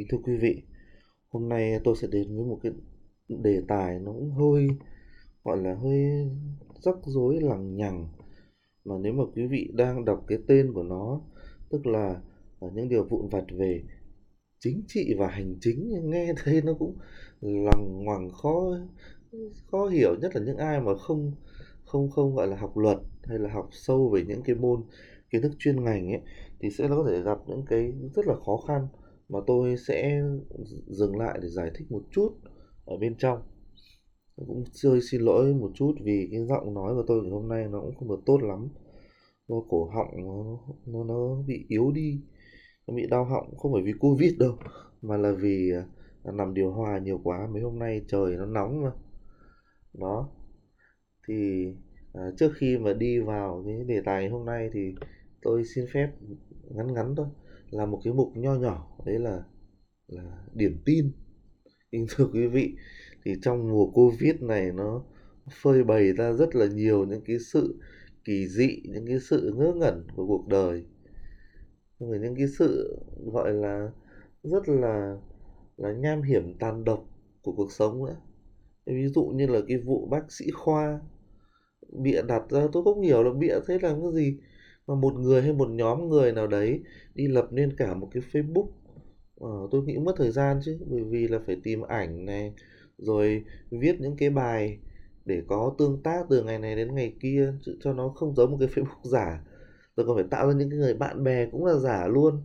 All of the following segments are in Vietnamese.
Kính thưa quý vị, hôm nay tôi sẽ đến với một cái đề tài nó cũng hơi gọi là hơi rắc rối lằng nhằng. Mà nếu mà quý vị đang đọc cái tên của nó tức là à, những điều vụn vặt về chính trị và hành chính nghe thấy nó cũng lằng ngoằng khó khó hiểu nhất là những ai mà không không không gọi là học luật hay là học sâu về những cái môn kiến thức chuyên ngành ấy thì sẽ có thể gặp những cái rất là khó khăn mà tôi sẽ dừng lại để giải thích một chút ở bên trong. Cũng hơi xin lỗi một chút vì cái giọng nói của tôi ngày hôm nay nó cũng không được tốt lắm. Do cổ họng nó nó, nó bị yếu đi. Nó bị đau họng không phải vì covid đâu mà là vì à, nằm điều hòa nhiều quá. Mấy hôm nay trời nó nóng mà. Đó. Thì à, trước khi mà đi vào cái đề tài hôm nay thì tôi xin phép ngắn ngắn thôi là một cái mục nho nhỏ, đấy là là điểm tin. Kính thưa quý vị, thì trong mùa covid này nó phơi bày ra rất là nhiều những cái sự kỳ dị, những cái sự ngớ ngẩn của cuộc đời. Rồi những cái sự, gọi là, rất là là nham hiểm tàn độc của cuộc sống nữa. Ví dụ như là cái vụ bác sĩ khoa bịa đặt ra, tôi không hiểu là bịa thế là cái gì mà một người hay một nhóm người nào đấy đi lập nên cả một cái Facebook ờ, tôi nghĩ mất thời gian chứ. Bởi vì là phải tìm ảnh này rồi viết những cái bài để có tương tác từ ngày này đến ngày kia cho nó không giống một cái Facebook giả. Rồi còn phải tạo ra những cái người bạn bè cũng là giả luôn.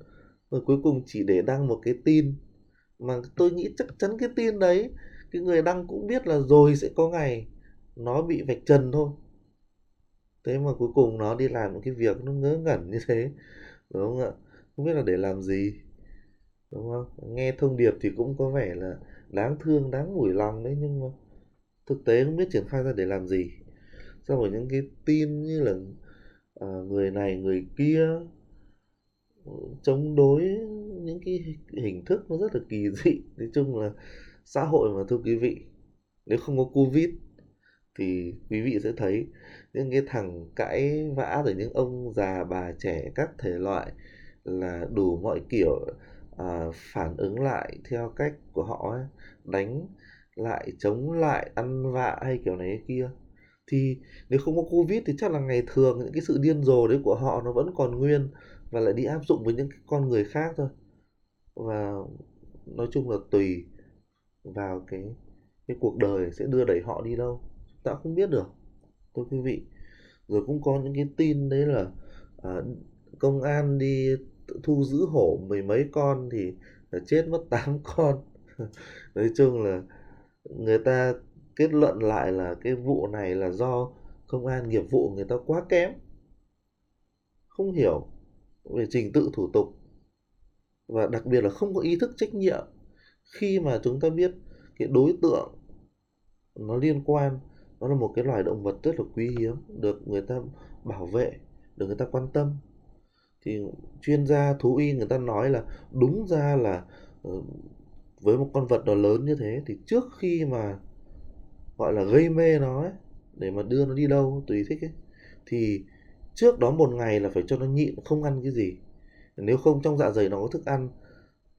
Rồi cuối cùng chỉ để đăng một cái tin. Mà tôi nghĩ chắc chắn cái tin đấy cái người đăng cũng biết là rồi sẽ có ngày nó bị vạch trần thôi thế mà cuối cùng nó đi làm những cái việc nó ngớ ngẩn như thế đúng không ạ? Không biết là để làm gì đúng không? Nghe thông điệp thì cũng có vẻ là đáng thương đáng mủi lòng đấy nhưng mà thực tế không biết triển khai ra để làm gì. Sau rồi những cái tin như là à, người này người kia chống đối những cái hình thức nó rất là kỳ dị. Nói chung là xã hội mà thưa quý vị nếu không có covid thì quý vị sẽ thấy những cái thằng cãi vã rồi những ông già bà trẻ các thể loại là đủ mọi kiểu à, phản ứng lại theo cách của họ ấy, đánh lại chống lại ăn vạ hay kiểu này kia. Thì nếu không có covid thì chắc là ngày thường những cái sự điên rồ đấy của họ nó vẫn còn nguyên và lại đi áp dụng với những con người khác thôi. Và nói chung là tùy vào cái cái cuộc đời sẽ đưa đẩy họ đi đâu. Ta không biết được thưa quý vị rồi cũng có những cái tin đấy là à, công an đi thu giữ hổ mười mấy con thì chết mất tám con. Nói chung là người ta kết luận lại là cái vụ này là do công an nghiệp vụ người ta quá kém. Không hiểu về trình tự thủ tục và đặc biệt là không có ý thức trách nhiệm khi mà chúng ta biết cái đối tượng nó liên quan nó là một cái loài động vật rất là quý hiếm được người ta bảo vệ được người ta quan tâm. Thì chuyên gia thú y người ta nói là đúng ra là ờ, với một con vật nó lớn như thế thì trước khi mà gọi là gây mê nó ấy, để mà đưa nó đi đâu tùy thích ấy thì trước đó một ngày là phải cho nó nhịn không ăn cái gì. Nếu không trong dạ dày nó có thức ăn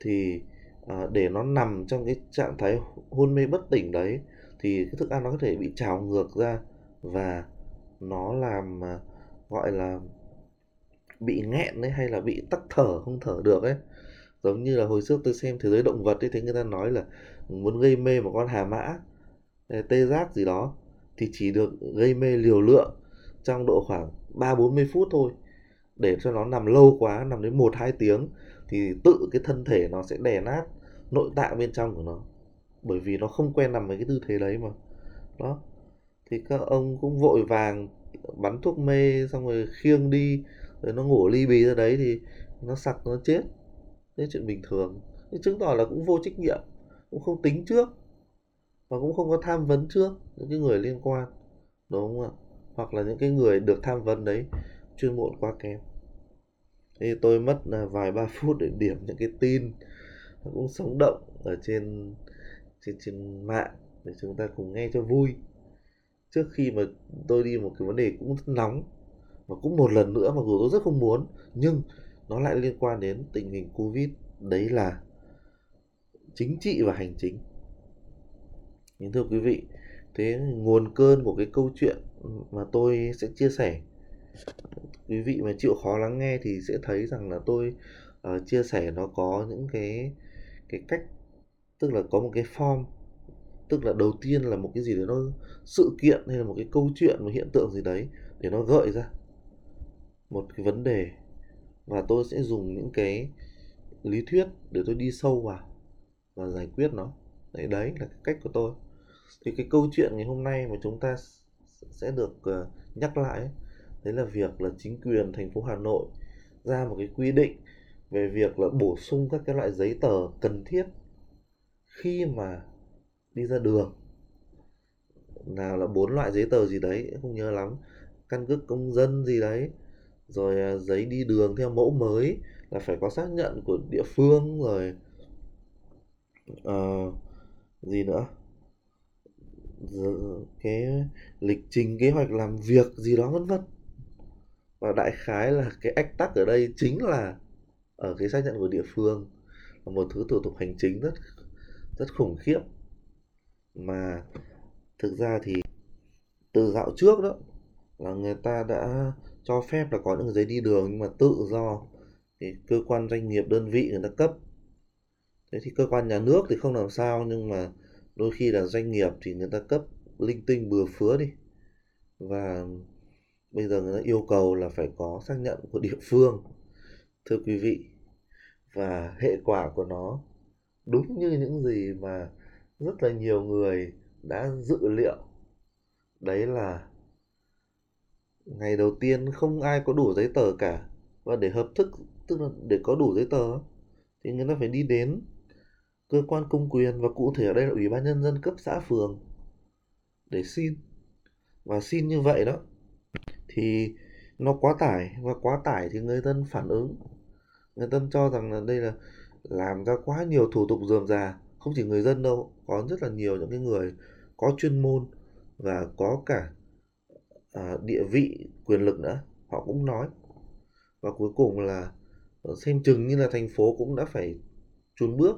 thì à, để nó nằm trong cái trạng thái hôn mê bất tỉnh đấy thì cái thức ăn nó có thể bị trào ngược ra và nó làm à, gọi là, bị nghẹn đấy hay là bị tắc thở, không thở được ấy. Giống như là hồi trước tôi xem thế giới động vật ấy, thấy người ta nói là muốn gây mê một con hà mã tê giác gì đó, thì chỉ được gây mê liều lượng trong độ khoảng ba bốn mươi phút thôi. Để cho nó nằm lâu quá, nằm đến một hai tiếng, thì tự cái thân thể nó sẽ đè nát nội tạng bên trong của nó bởi vì nó không quen nằm ở cái tư thế đấy mà. Đó. Thì các ông cũng vội vàng bắn thuốc mê, xong rồi khiêng đi, rồi nó ngủ ly bì ra đấy thì nó sặc, nó chết. Đấy chuyện bình thường. Thế chứng tỏ là cũng vô trách nhiệm, cũng không tính trước, và cũng không có tham vấn trước những cái người liên quan, đúng không ạ? Hoặc là những cái người được tham vấn đấy chuyên môn quá kém. Thì tôi mất à, vài ba phút để điểm những cái tin cũng sống động ở trên trên trên mạng để chúng ta cùng nghe cho vui. Trước khi mà tôi đi một cái vấn đề cũng rất nóng và cũng một lần nữa mặc dù tôi rất không muốn nhưng nó lại liên quan đến tình hình covid. Đấy là chính trị và hành chính. Nhưng thưa quý vị thế nguồn cơn của cái câu chuyện mà tôi sẽ chia sẻ quý vị mà chịu khó lắng nghe thì sẽ thấy rằng là tôi uh, chia sẻ nó có những cái cái cách tức là có một cái form tức là đầu tiên là một cái gì đấy nó sự kiện hay là một cái câu chuyện một hiện tượng gì đấy để nó gợi ra một cái vấn đề. Và tôi sẽ dùng những cái lý thuyết để tôi đi sâu vào và giải quyết nó. Đấy đấy là cái cách của tôi. Thì cái câu chuyện ngày hôm nay mà chúng ta sẽ được ờ, nhắc lại ấy, đấy là việc là chính quyền thành phố Hà Nội ra một cái quy định về việc là bổ sung các cái loại giấy tờ cần thiết khi mà đi ra đường nào là bốn loại giấy tờ gì đấy không nhớ lắm căn cước công dân gì đấy rồi à, giấy đi đường theo mẫu mới là phải có xác nhận của địa phương rồi uh, gì nữa cái lịch trình kế hoạch làm việc gì đó vân vân. Và đại khái là cái ách tắc ở đây chính là ở cái xác nhận của địa phương là một thứ thủ tục hành chính rất rất khủng khiếp. Mà thực ra thì từ dạo trước đó là người ta đã cho phép là có những giấy đi đường, nhưng mà tự do thì cơ quan doanh nghiệp, đơn vị người ta cấp. Thế thì cơ quan nhà nước thì không làm sao, nhưng mà đôi khi là doanh nghiệp thì người ta cấp linh tinh bừa phứa đi. Và bây giờ người ta yêu cầu là phải có xác nhận của địa phương, thưa quý vị. Và hệ quả của nó đúng như những gì mà rất là nhiều người đã dự liệu. Đấy là ngày đầu tiên không ai có đủ giấy tờ cả. Và để hợp thức, tức là để có đủ giấy tờ thì người ta phải đi đến cơ quan công quyền và cụ thể ở đây là ủy ban nhân dân cấp xã phường để xin. Và xin như vậy đó, thì nó quá tải. Và quá tải thì người dân phản ứng. Người dân cho rằng là đây là làm ra quá nhiều thủ tục dườm già. Không chỉ người dân đâu có rất là nhiều những cái người có chuyên môn và có cả à, địa vị quyền lực nữa họ cũng nói. Và cuối cùng là xem chừng như là thành phố cũng đã phải chùn bước.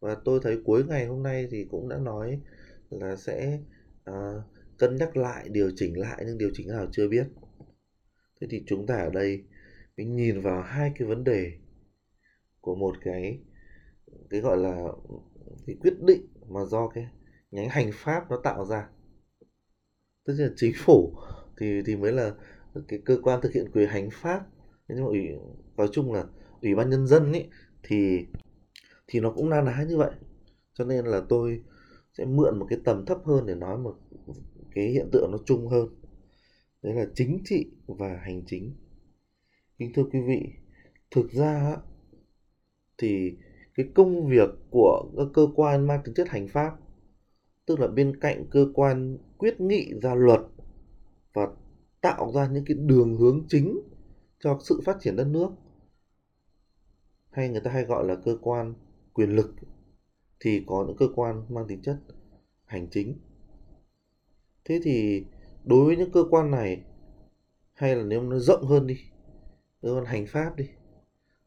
Và tôi thấy cuối ngày hôm nay thì cũng đã nói là sẽ à, cân nhắc lại điều chỉnh lại nhưng điều chỉnh nào chưa biết. Thế thì chúng ta ở đây mình nhìn vào hai cái vấn đề của một cái cái gọi là cái quyết định mà do cái nhánh hành pháp nó tạo ra. Tức là chính phủ thì thì mới là cái cơ quan thực hiện quyền hành pháp. Nhưng mà ủy, nói chung là ủy ban nhân dân ấy thì thì nó cũng na ná như vậy. Cho nên là tôi sẽ mượn một cái tầm thấp hơn để nói một cái hiện tượng nó chung hơn. Đấy là chính trị và hành chính. Kính thưa quý vị, thực ra thì cái công việc của các cơ quan mang tính chất hành pháp, tức là bên cạnh cơ quan quyết nghị ra luật và tạo ra những cái đường hướng chính cho sự phát triển đất nước, hay người ta hay gọi là cơ quan quyền lực, thì có những cơ quan mang tính chất hành chính. Thế thì đối với những cơ quan này, hay là nếu nó rộng hơn đi, cơ quan hành pháp đi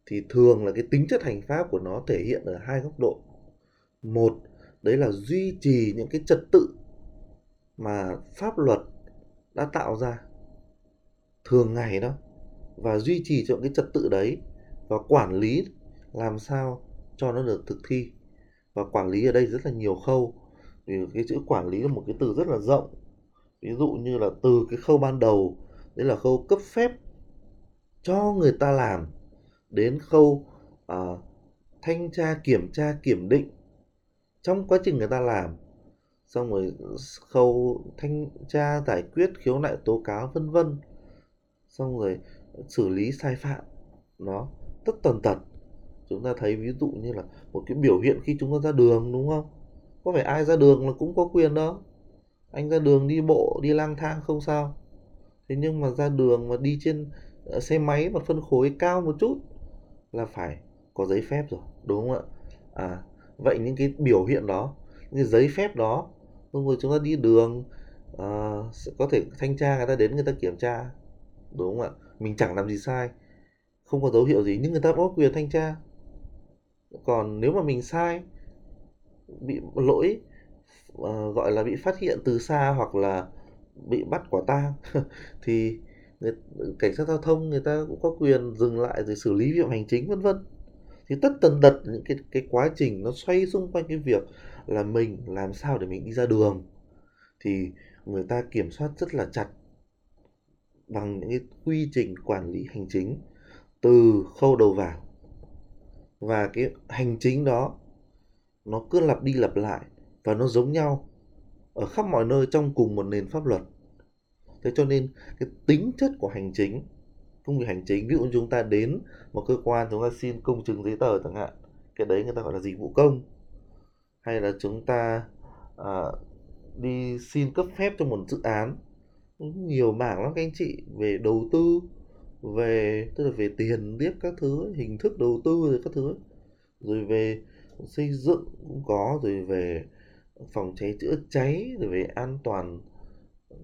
thì thường là cái tính chất hành pháp của nó thể hiện ở hai góc độ. Một, đấy là duy trì những cái trật tự mà pháp luật đã tạo ra thường ngày đó và duy trì cho cái trật tự đấy và quản lý làm sao cho nó được thực thi. Và quản lý ở đây rất là nhiều khâu. Vì cái chữ quản lý là một cái từ rất là rộng. Ví dụ như là từ cái khâu ban đầu, đấy là khâu cấp phép cho người ta làm đến khâu uh, thanh tra kiểm tra kiểm định. Trong quá trình người ta làm xong rồi khâu thanh tra giải quyết khiếu nại tố cáo vân vân. Xong rồi xử lý sai phạm nó tất tần tật. Chúng ta thấy ví dụ như là một cái biểu hiện khi chúng ta ra đường đúng không? Có phải ai ra đường là cũng có quyền đó. Anh ra đường đi bộ đi lang thang không sao. Thế nhưng mà ra đường mà đi trên à, xe máy mà phân khối cao một chút là phải có giấy phép rồi đúng không ạ? À vậy những cái biểu hiện đó những cái giấy phép đó đúng rồi chúng ta đi đường à, sẽ có thể thanh tra người ta đến người ta kiểm tra đúng không ạ? Mình chẳng làm gì sai không có dấu hiệu gì nhưng người ta có quyền thanh tra. Còn nếu mà mình sai bị lỗi uh, gọi là bị phát hiện từ xa hoặc là bị bắt quả tang thì người, cảnh sát giao thông người ta cũng có quyền dừng lại rồi xử lý vi phạm hành chính vân vân. Thì tất tần tật những cái cái quá trình nó xoay xung quanh cái việc là mình làm sao để mình đi ra đường. Thì người ta kiểm soát rất là chặt bằng những cái quy trình quản lý hành chính từ khâu đầu vào. Và cái hành chính đó nó cứ lặp đi lặp lại và nó giống nhau ở khắp mọi nơi trong cùng một nền pháp luật thế cho nên cái tính chất của hành chính công việc hành chính ví dụ như chúng ta đến một cơ quan chúng ta xin công chứng giấy tờ chẳng hạn cái đấy người ta gọi là dịch vụ công. Hay là chúng ta à, đi xin cấp phép cho một dự án nhiều mảng lắm các anh chị về đầu tư về tức là về tiền tiếp các thứ hình thức đầu tư rồi các thứ. Rồi về xây dựng cũng có rồi về phòng cháy chữa cháy rồi về an toàn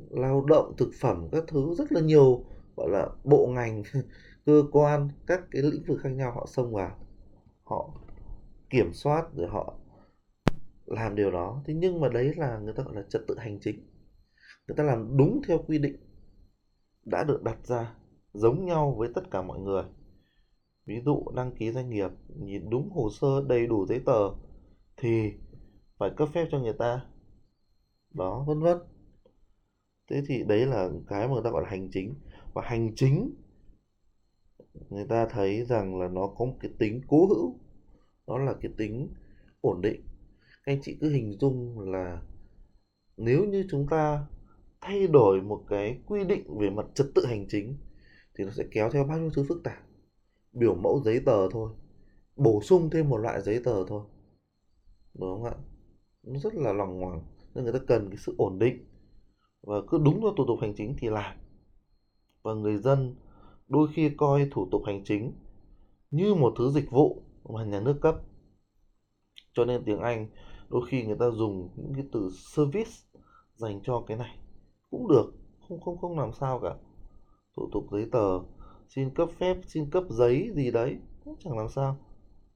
lao động, thực phẩm các thứ rất là nhiều, gọi là bộ ngành, cơ quan, các cái lĩnh vực khác nhau, họ xông vào, họ kiểm soát rồi họ làm điều đó. Thế nhưng mà đấy là người ta gọi là trật tự hành chính. Người ta làm đúng theo quy định đã được đặt ra, giống nhau với tất cả mọi người. Ví dụ đăng ký doanh nghiệp, nhìn đúng hồ sơ, đầy đủ giấy tờ, thì phải cấp phép cho người ta. Đó, vân vân thế thì đấy là cái mà người ta gọi là hành chính. Và hành chính, người ta thấy rằng là nó có một cái tính cố hữu, đó là cái tính ổn định. Các anh chị cứ hình dung là nếu như chúng ta thay đổi một cái quy định về mặt trật tự hành chính thì nó sẽ kéo theo bao nhiêu thứ phức tạp? Biểu mẫu giấy tờ thôi, bổ sung thêm một loại giấy tờ thôi, đúng không ạ? Nó rất là lòng ngoằng, nên người ta cần cái sự ổn định và cứ đúng theo thủ tục hành chính thì làm. Và người dân đôi khi coi thủ tục hành chính như một thứ dịch vụ mà nhà nước cấp. Cho nên tiếng Anh đôi khi người ta dùng những cái từ service dành cho cái này. Cũng được, không không không làm sao cả. Thủ tục giấy tờ, xin cấp phép, xin cấp giấy gì đấy, cũng chẳng làm sao.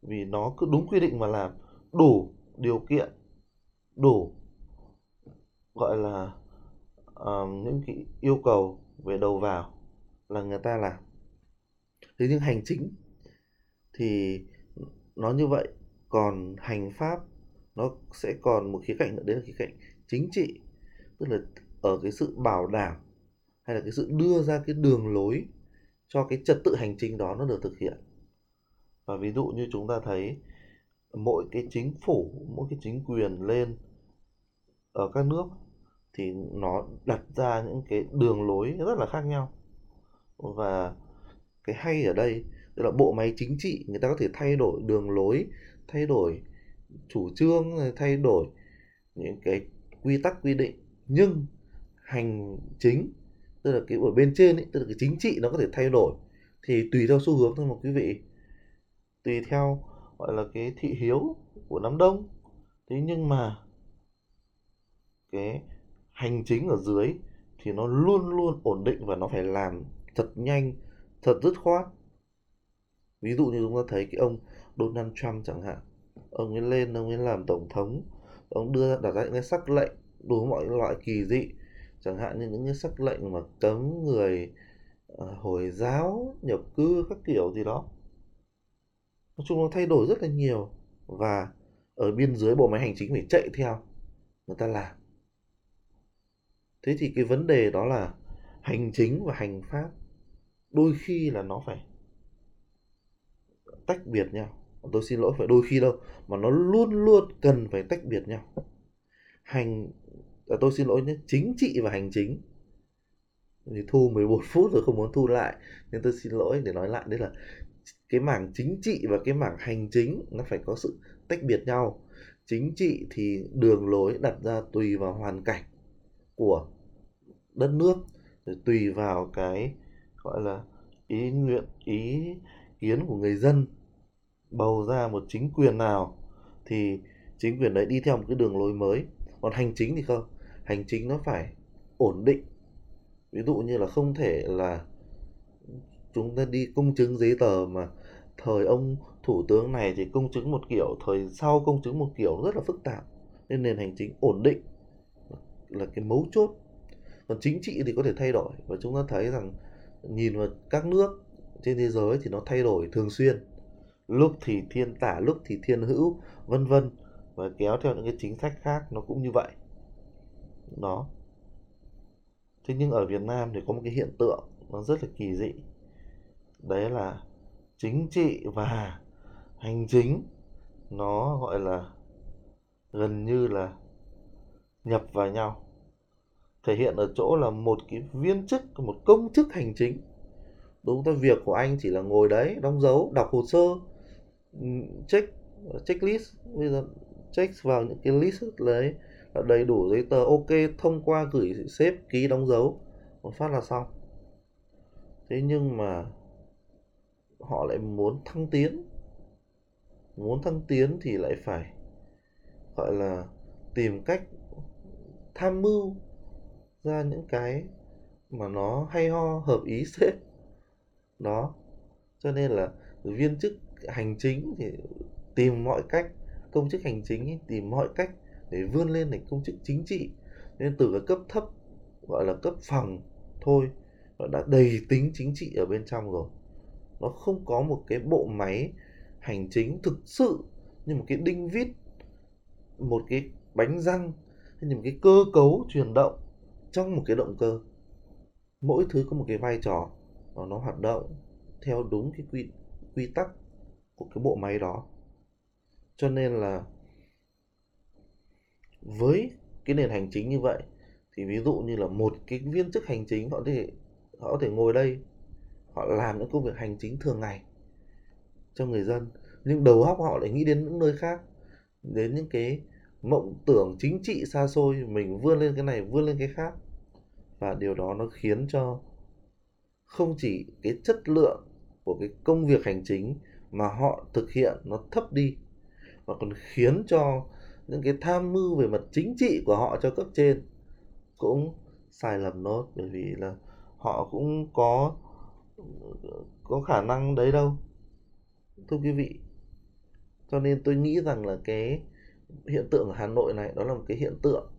Vì nó cứ đúng quy định mà làm, đủ điều kiện, đủ, gọi là um, những cái yêu cầu về đầu vào là người ta làm. Thế nhưng hành chính thì nó như vậy còn hành pháp nó sẽ còn một khía cạnh nữa đấy là khía cạnh chính trị. Tức là ở cái sự bảo đảm hay là cái sự đưa ra cái đường lối cho cái trật tự hành chính đó nó được thực hiện. Và ví dụ như chúng ta thấy mỗi cái chính phủ mỗi cái chính quyền lên ở các nước thì nó đặt ra những cái đường lối rất là khác nhau. Và cái hay ở đây tức là bộ máy chính trị người ta có thể thay đổi đường lối thay đổi chủ trương thay đổi những cái quy tắc quy định. Nhưng hành chính tức là cái ở bên trên ấy, tức là cái chính trị nó có thể thay đổi thì tùy theo xu hướng thôi mà quý vị. Tùy theo gọi là cái thị hiếu của đám đông. Thế nhưng mà cái hành chính ở dưới thì nó luôn luôn ổn định và nó phải làm thật nhanh thật dứt khoát. Ví dụ như chúng ta thấy cái ông Donald Trump chẳng hạn ông ấy lên ông ấy làm tổng thống ông đưa đặt ra những cái sắc lệnh đủ mọi loại kỳ dị chẳng hạn như những cái sắc lệnh mà cấm người uh, hồi giáo nhập cư các kiểu gì đó. Nói chung nó thay đổi rất là nhiều và ở biên dưới bộ máy hành chính phải chạy theo người ta làm thế thì cái vấn đề đó là hành chính và hành pháp đôi khi là nó phải tách biệt nhau. Tôi xin lỗi phải đôi khi đâu mà nó luôn luôn cần phải tách biệt nhau. Hành à, tôi xin lỗi nhé chính trị và hành chính. Thì thu 11 phút rồi không muốn thu lại nên tôi xin lỗi để nói lại đấy là cái mảng chính trị và cái mảng hành chính nó phải có sự tách biệt nhau. Chính trị thì đường lối đặt ra tùy vào hoàn cảnh của đất nước rồi tùy vào cái, gọi là, ý nguyện, ý kiến của người dân bầu ra một chính quyền nào thì chính quyền đấy đi theo một cái đường lối mới. Còn hành chính thì không, hành chính nó phải ổn định. Ví dụ như là không thể là chúng ta đi công chứng giấy tờ mà thời ông thủ tướng này thì công chứng một kiểu, thời sau công chứng một kiểu rất là phức tạp. Nên nền hành chính ổn định là cái mấu chốt. Còn chính trị thì có thể thay đổi và chúng ta thấy rằng nhìn vào các nước trên thế giới thì nó thay đổi thường xuyên. Lúc thì thiên tả, lúc thì thiên hữu, vân vân và kéo theo những cái chính sách khác nó cũng như vậy. Đó. Thế nhưng ở Việt Nam thì có một cái hiện tượng nó rất là kỳ dị. Đấy là chính trị và hành chính nó gọi là gần như là nhập vào nhau. Thể hiện ở chỗ là một cái viên chức, một công chức hành chính. Đúng thôi việc của anh chỉ là ngồi đấy, đóng dấu, đọc hồ sơ, check checklist bây giờ check vào những cái list đấy, là đầy đủ giấy tờ, ok, thông qua gửi sếp ký, đóng dấu, một phát là xong. Thế nhưng mà họ lại muốn thăng tiến. Muốn thăng tiến thì lại phải, gọi là tìm cách tham mưu ra những cái mà nó hay ho hợp ý sếp. Đó. Cho nên là viên chức hành chính thì tìm mọi cách công chức hành chính ấy, tìm mọi cách để vươn lên thành công chức chính trị. Nên từ cái cấp thấp gọi là cấp phòng thôi nó đã đầy tính chính trị ở bên trong rồi. Nó không có một cái bộ máy hành chính thực sự như một cái đinh vít một cái bánh răng hay như cái cơ cấu chuyển động trong một cái động cơ, mỗi thứ có một cái vai trò và nó hoạt động theo đúng cái quy quy tắc của cái bộ máy đó. Cho nên là với cái nền hành chính như vậy, thì ví dụ như là một cái viên chức hành chính, họ có thể, họ có thể ngồi đây, họ làm những công việc hành chính thường ngày cho người dân, nhưng đầu óc họ lại nghĩ đến những nơi khác, đến những cái mộng tưởng chính trị xa xôi, mình vươn lên cái này, vươn lên cái khác. Và điều đó nó khiến cho không chỉ cái chất lượng của cái công việc hành chính mà họ thực hiện nó thấp đi, mà còn khiến cho những cái tham mưu về mặt chính trị của họ cho cấp trên cũng sai lầm nốt. Bởi vì là họ cũng có có khả năng đấy đâu, thưa quý vị. Cho nên tôi nghĩ rằng là cái hiện tượng ở Hà Nội này đó là một cái hiện tượng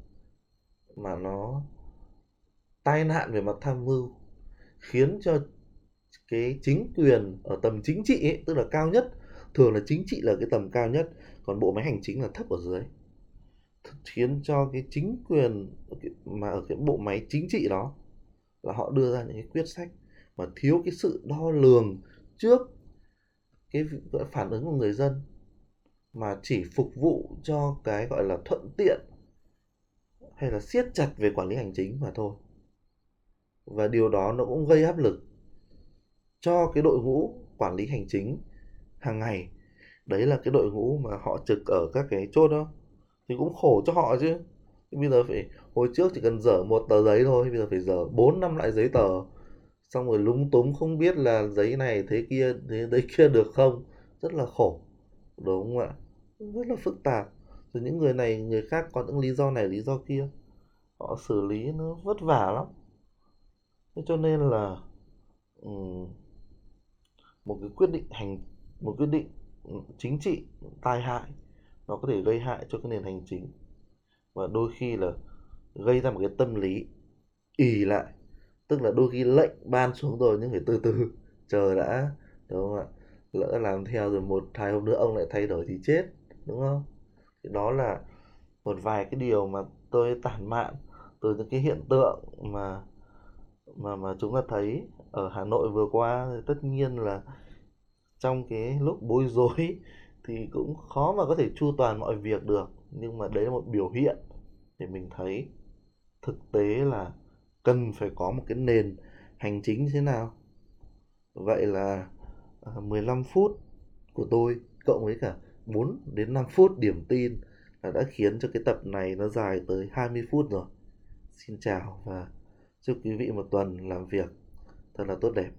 mà nó tai nạn về mặt tham mưu khiến cho cái chính quyền ở tầm chính trị ấy, tức là cao nhất thường là chính trị là cái tầm cao nhất còn bộ máy hành chính là thấp ở dưới. Khiến cho cái chính quyền mà ở cái bộ máy chính trị đó là họ đưa ra những cái quyết sách mà thiếu cái sự đo lường trước cái phản ứng của người dân mà chỉ phục vụ cho cái gọi là thuận tiện hay là siết chặt về quản lý hành chính mà thôi. Và điều đó nó cũng gây áp lực cho cái đội ngũ quản lý hành chính hàng ngày. Đấy là cái đội ngũ mà họ trực ở các cái chốt đó. Thì cũng khổ cho họ chứ. Bây giờ phải, hồi trước chỉ cần dở một tờ giấy thôi, bây giờ phải dở bốn, năm lại giấy tờ. Xong rồi lúng túng không biết là giấy này thế kia, thế đấy kia được không? Rất là khổ đúng không ạ? Rất là phức tạp. Rồi những người này người khác có những lý do này lý do kia. Họ xử lý nó vất vả lắm. Thế cho nên là um, một cái quyết định hành một quyết định ừ, chính trị tai hại nó có thể gây hại cho cái nền hành chính. Và đôi khi là gây ra một cái tâm lý ì lại. Tức là đôi khi lệnh ban xuống rồi nhưng phải từ từ. Chờ đã đúng không ạ? Lỡ làm theo rồi, một, hai hôm nữa ông lại thay đổi thì chết, đúng không? Thì đó là một vài cái điều mà tôi tản mạn từ những cái hiện tượng mà mà mà chúng ta thấy ở Hà Nội vừa qua. Thì tất nhiên là trong cái lúc bối rối thì cũng khó mà có thể chu toàn mọi việc được, nhưng mà đấy là một biểu hiện để mình thấy thực tế là cần phải có một cái nền hành chính thế nào. Vậy là À, 15 phút của tôi, cộng với cả 4 đến 5 phút điểm tin là đã khiến cho cái tập này nó dài tới 20 phút rồi. Xin chào và chúc quý vị một tuần làm việc thật là tốt đẹp.